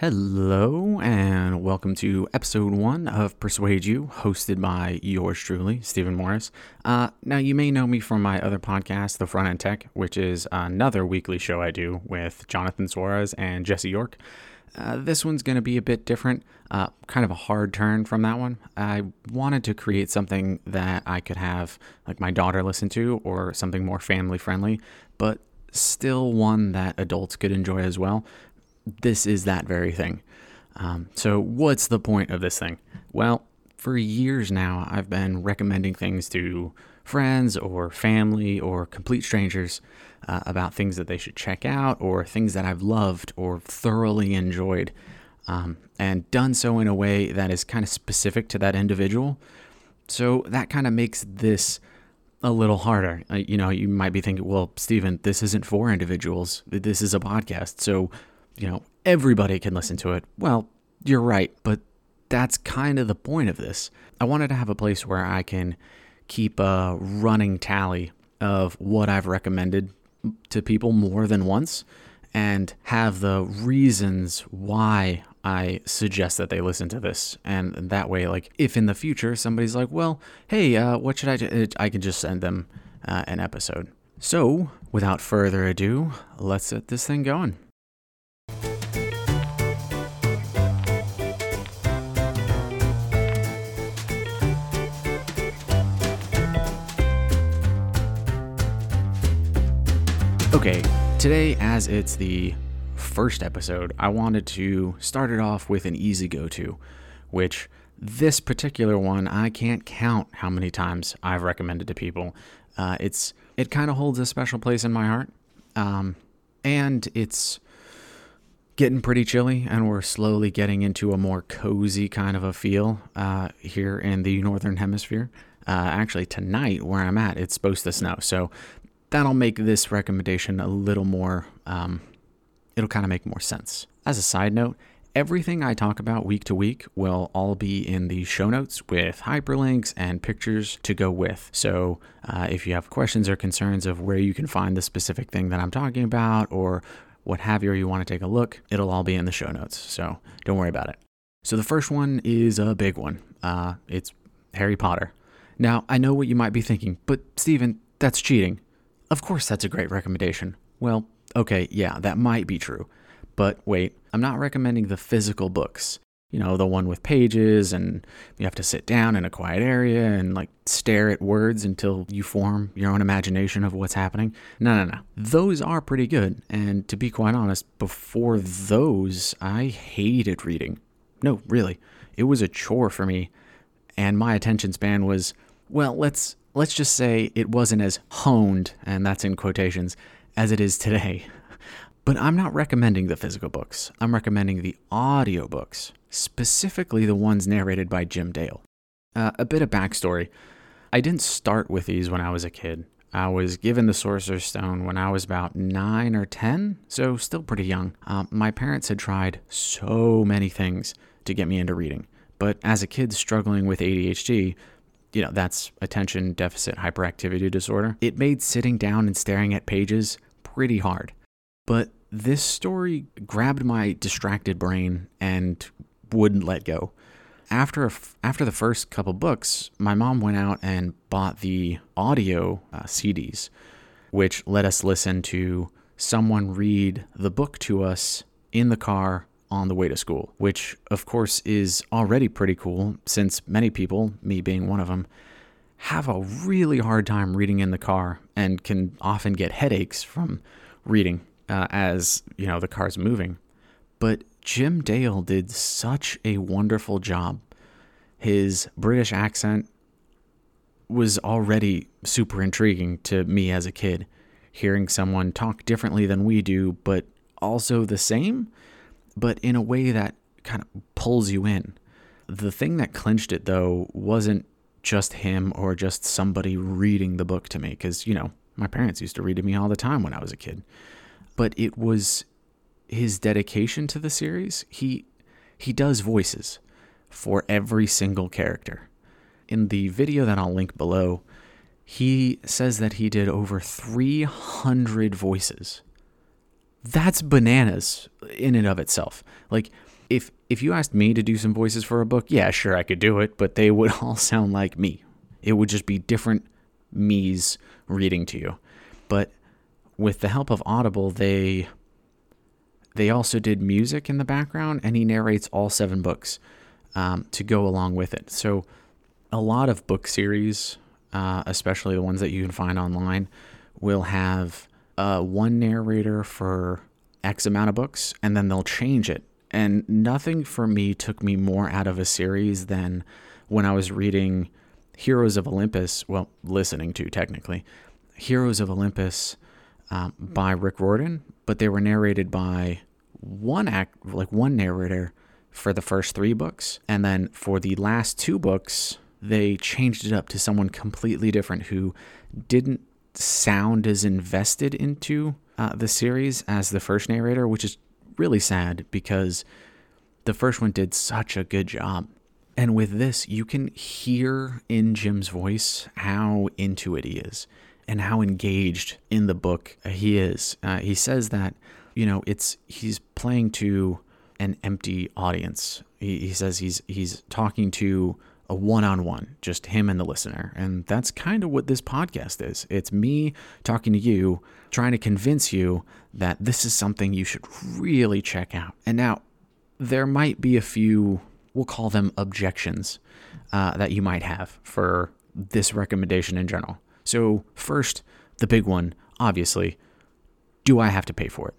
Hello, and welcome to episode one of Persuade You, hosted by yours truly, Stephen Morris. Uh, now, you may know me from my other podcast, The Front End Tech, which is another weekly show I do with Jonathan Suarez and Jesse York. Uh, this one's going to be a bit different, uh, kind of a hard turn from that one. I wanted to create something that I could have, like my daughter, listen to, or something more family friendly, but still one that adults could enjoy as well this is that very thing. Um, so, what's the point of this thing? Well, for years now, I've been recommending things to friends or family or complete strangers uh, about things that they should check out or things that I've loved or thoroughly enjoyed, um, and done so in a way that is kind of specific to that individual. So, that kind of makes this a little harder. Uh, you know, you might be thinking, well, Stephen, this isn't for individuals. This is a podcast. So, you know, everybody can listen to it. Well, you're right, but that's kind of the point of this. I wanted to have a place where I can keep a running tally of what I've recommended to people more than once and have the reasons why I suggest that they listen to this. And that way, like, if in the future somebody's like, well, hey, uh, what should I do? I can just send them uh, an episode. So, without further ado, let's get this thing going. Okay, today, as it's the first episode, I wanted to start it off with an easy go to, which this particular one, I can't count how many times I've recommended to people. Uh, it's It kind of holds a special place in my heart. Um, and it's getting pretty chilly, and we're slowly getting into a more cozy kind of a feel uh, here in the Northern Hemisphere. Uh, actually, tonight, where I'm at, it's supposed to snow. So that'll make this recommendation a little more, um, it'll kind of make more sense. As a side note, everything I talk about week to week will all be in the show notes with hyperlinks and pictures to go with. So uh, if you have questions or concerns of where you can find the specific thing that I'm talking about or what have you, or you want to take a look, it'll all be in the show notes. So don't worry about it. So the first one is a big one. Uh, it's Harry Potter. Now, I know what you might be thinking, but Stephen, that's cheating. Of course, that's a great recommendation. Well, okay, yeah, that might be true. But wait, I'm not recommending the physical books. You know, the one with pages and you have to sit down in a quiet area and like stare at words until you form your own imagination of what's happening. No, no, no. Those are pretty good. And to be quite honest, before those, I hated reading. No, really. It was a chore for me. And my attention span was, well, let's let's just say it wasn't as honed, and that's in quotations, as it is today. But I'm not recommending the physical books. I'm recommending the audiobooks, specifically the ones narrated by Jim Dale. Uh, a bit of backstory I didn't start with these when I was a kid. I was given the Sorcerer's Stone when I was about 9 or 10, so still pretty young. Um, my parents had tried so many things to get me into reading, but as a kid struggling with ADHD, you know, that's attention deficit hyperactivity disorder. It made sitting down and staring at pages pretty hard. But this story grabbed my distracted brain and wouldn't let go. After after the first couple books, my mom went out and bought the audio uh, CDs, which let us listen to someone read the book to us in the car on the way to school, which of course is already pretty cool since many people, me being one of them, have a really hard time reading in the car and can often get headaches from reading uh, as you know the car's moving. But Jim Dale did such a wonderful job. His British accent was already super intriguing to me as a kid. Hearing someone talk differently than we do, but also the same, but in a way that kind of pulls you in. The thing that clinched it, though, wasn't just him or just somebody reading the book to me, because, you know, my parents used to read to me all the time when I was a kid. But it was his dedication to the series. He he does voices for every single character. In the video that I'll link below, he says that he did over 300 voices that's bananas in and of itself. Like if if you asked me to do some voices for a book, yeah, sure I could do it, but they would all sound like me. It would just be different me's reading to you. But with the help of Audible, they they also did music in the background, and he narrates all seven books um, to go along with it. So a lot of book series, uh, especially the ones that you can find online, will have uh, one narrator for X amount of books, and then they'll change it. And nothing for me took me more out of a series than when I was reading Heroes of Olympus. Well, listening to technically Heroes of Olympus um, by Rick Riordan, but they were narrated by one act, like one narrator for the first three books, and then for the last two books, they changed it up to someone completely different who didn't sound as invested into uh, the series as the first narrator, which is really sad because the first one did such a good job. And with this, you can hear in Jim's voice how into it he is and how engaged in the book he is. Uh, he says that, you know, it's he's playing to an empty audience. He, he says he's he's talking to a one-on-one, just him and the listener. And that's kind of what this podcast is. It's me talking to you, trying to convince you that this is something you should really check out. And now there might be a few, we'll call them objections, uh, that you might have for this recommendation in general. So, first, the big one, obviously, do I have to pay for it?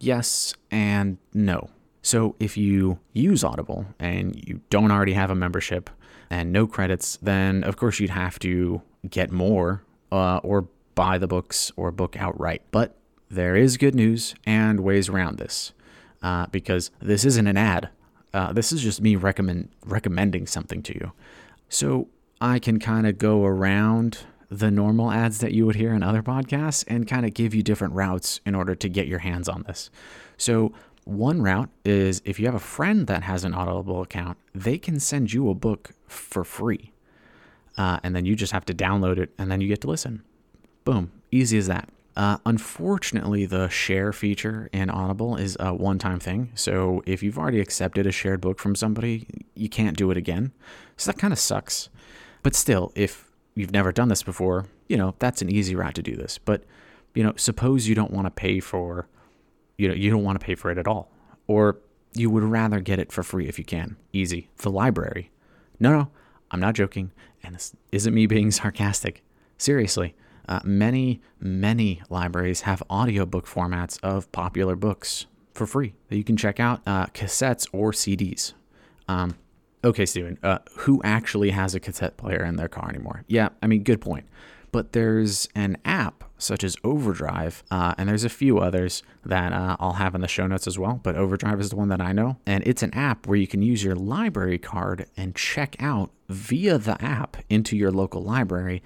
Yes and no. So, if you use Audible and you don't already have a membership, and no credits, then of course you'd have to get more uh, or buy the books or book outright. But there is good news and ways around this uh, because this isn't an ad. Uh, this is just me recommend recommending something to you. So I can kind of go around the normal ads that you would hear in other podcasts and kind of give you different routes in order to get your hands on this. So one route is if you have a friend that has an Audible account, they can send you a book for free. Uh, and then you just have to download it and then you get to listen. Boom. Easy as that. Uh, unfortunately, the share feature in Audible is a one time thing. So if you've already accepted a shared book from somebody, you can't do it again. So that kind of sucks. But still, if you've never done this before, you know, that's an easy route to do this. But, you know, suppose you don't want to pay for you know you don't want to pay for it at all. Or you would rather get it for free if you can. Easy. The library. No no. I'm not joking. And this isn't me being sarcastic. Seriously. Uh, many many libraries have audiobook formats of popular books for free that you can check out uh, cassettes or cds um, okay steven uh, who actually has a cassette player in their car anymore? Yeah i mean good point but there's an app such as Overdrive, uh, and there's a few others that uh, I'll have in the show notes as well. But Overdrive is the one that I know, and it's an app where you can use your library card and check out via the app into your local library,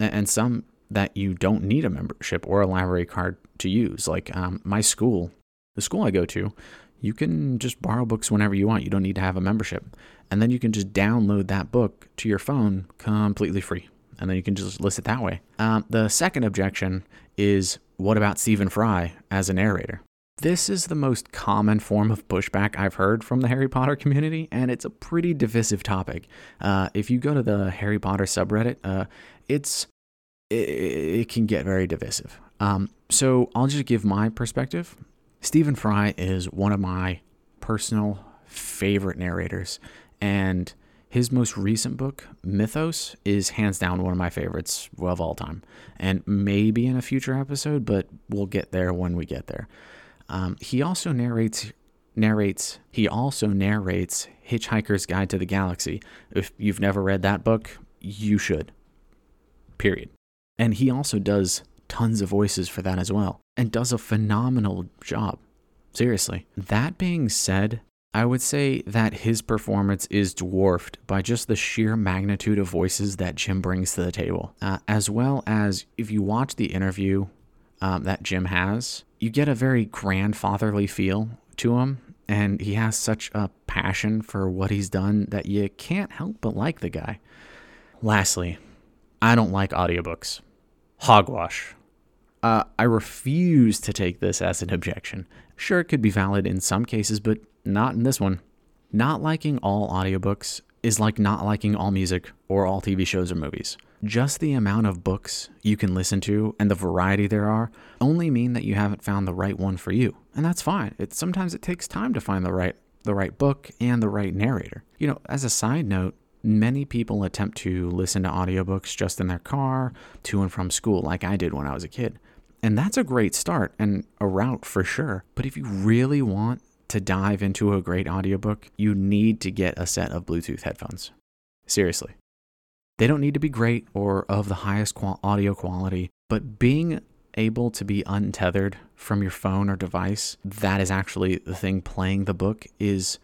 and some that you don't need a membership or a library card to use. Like um, my school, the school I go to, you can just borrow books whenever you want. You don't need to have a membership. And then you can just download that book to your phone completely free and then you can just list it that way. Um, the second objection is what about Stephen Fry as a narrator? This is the most common form of pushback I've heard from the Harry Potter community, and it's a pretty divisive topic. Uh, if you go to the Harry Potter subreddit, uh, it's it, it, can get very divisive. Um, so I'll just give my perspective. Stephen Fry is one of my personal favorite narrators, and his most recent book, Mythos, is hands down one of my favorites of all time, and maybe in a future episode, but we'll get there when we get there. Um, he also narrates narrates he also narrates Hitchhiker's Guide to the Galaxy. If you've never read that book, you should. Period. And he also does tons of voices for that as well, and does a phenomenal job. Seriously. That being said, I would say that his performance is dwarfed by just the sheer magnitude of voices that Jim brings to the table, uh, as well as if you watch the interview um, that Jim has, you get a very grandfatherly feel to him, and he has such a passion for what he's done that you can't help but like the guy. Lastly, I don't like audiobooks. Hogwash. Uh, I refuse to take this as an objection. Sure, it could be valid in some cases, but not in this one. Not liking all audiobooks is like not liking all music or all TV shows or movies. Just the amount of books you can listen to and the variety there are only mean that you haven't found the right one for you. And that's fine. It sometimes it takes time to find the right the right book and the right narrator. You know, as a side note, many people attempt to listen to audiobooks just in their car, to and from school like I did when I was a kid. And that's a great start and a route for sure. But if you really want to dive into a great audiobook, you need to get a set of Bluetooth headphones. Seriously. They don't need to be great or of the highest qual- audio quality, but being able to be untethered from your phone or device, that is actually the thing playing the book is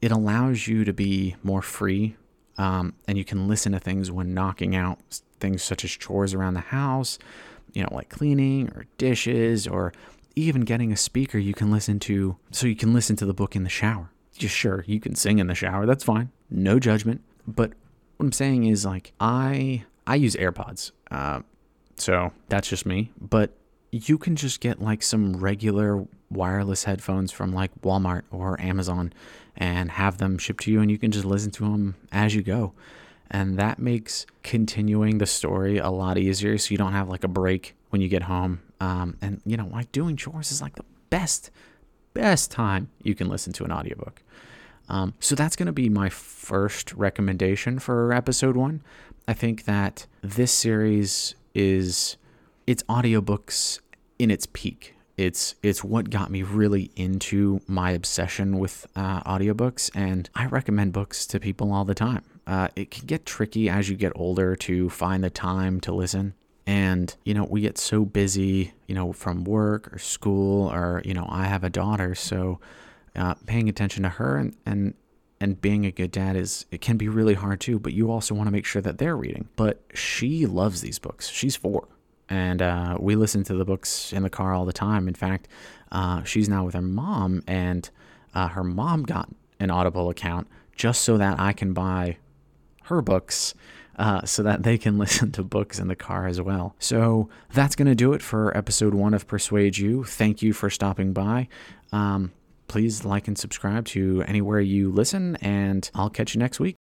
it allows you to be more free um, and you can listen to things when knocking out things such as chores around the house, you know, like cleaning or dishes or even getting a speaker you can listen to so you can listen to the book in the shower. Just sure, you can sing in the shower, that's fine. No judgment. But what I'm saying is like I I use AirPods. Uh, so that's just me, but you can just get like some regular wireless headphones from like Walmart or Amazon and have them shipped to you and you can just listen to them as you go. And that makes continuing the story a lot easier so you don't have like a break when you get home. Um, and you know, like doing chores is like the best, best time you can listen to an audiobook. Um, so that's going to be my first recommendation for episode one. I think that this series is it's audiobooks in its peak. It's it's what got me really into my obsession with uh, audiobooks, and I recommend books to people all the time. Uh, it can get tricky as you get older to find the time to listen. And, you know, we get so busy, you know, from work or school, or, you know, I have a daughter. So uh, paying attention to her and, and, and being a good dad is, it can be really hard too. But you also want to make sure that they're reading. But she loves these books. She's four. And uh, we listen to the books in the car all the time. In fact, uh, she's now with her mom, and uh, her mom got an Audible account just so that I can buy her books uh, so that they can listen to books in the car as well. So that's going to do it for episode one of Persuade You. Thank you for stopping by. Um, please like and subscribe to anywhere you listen, and I'll catch you next week.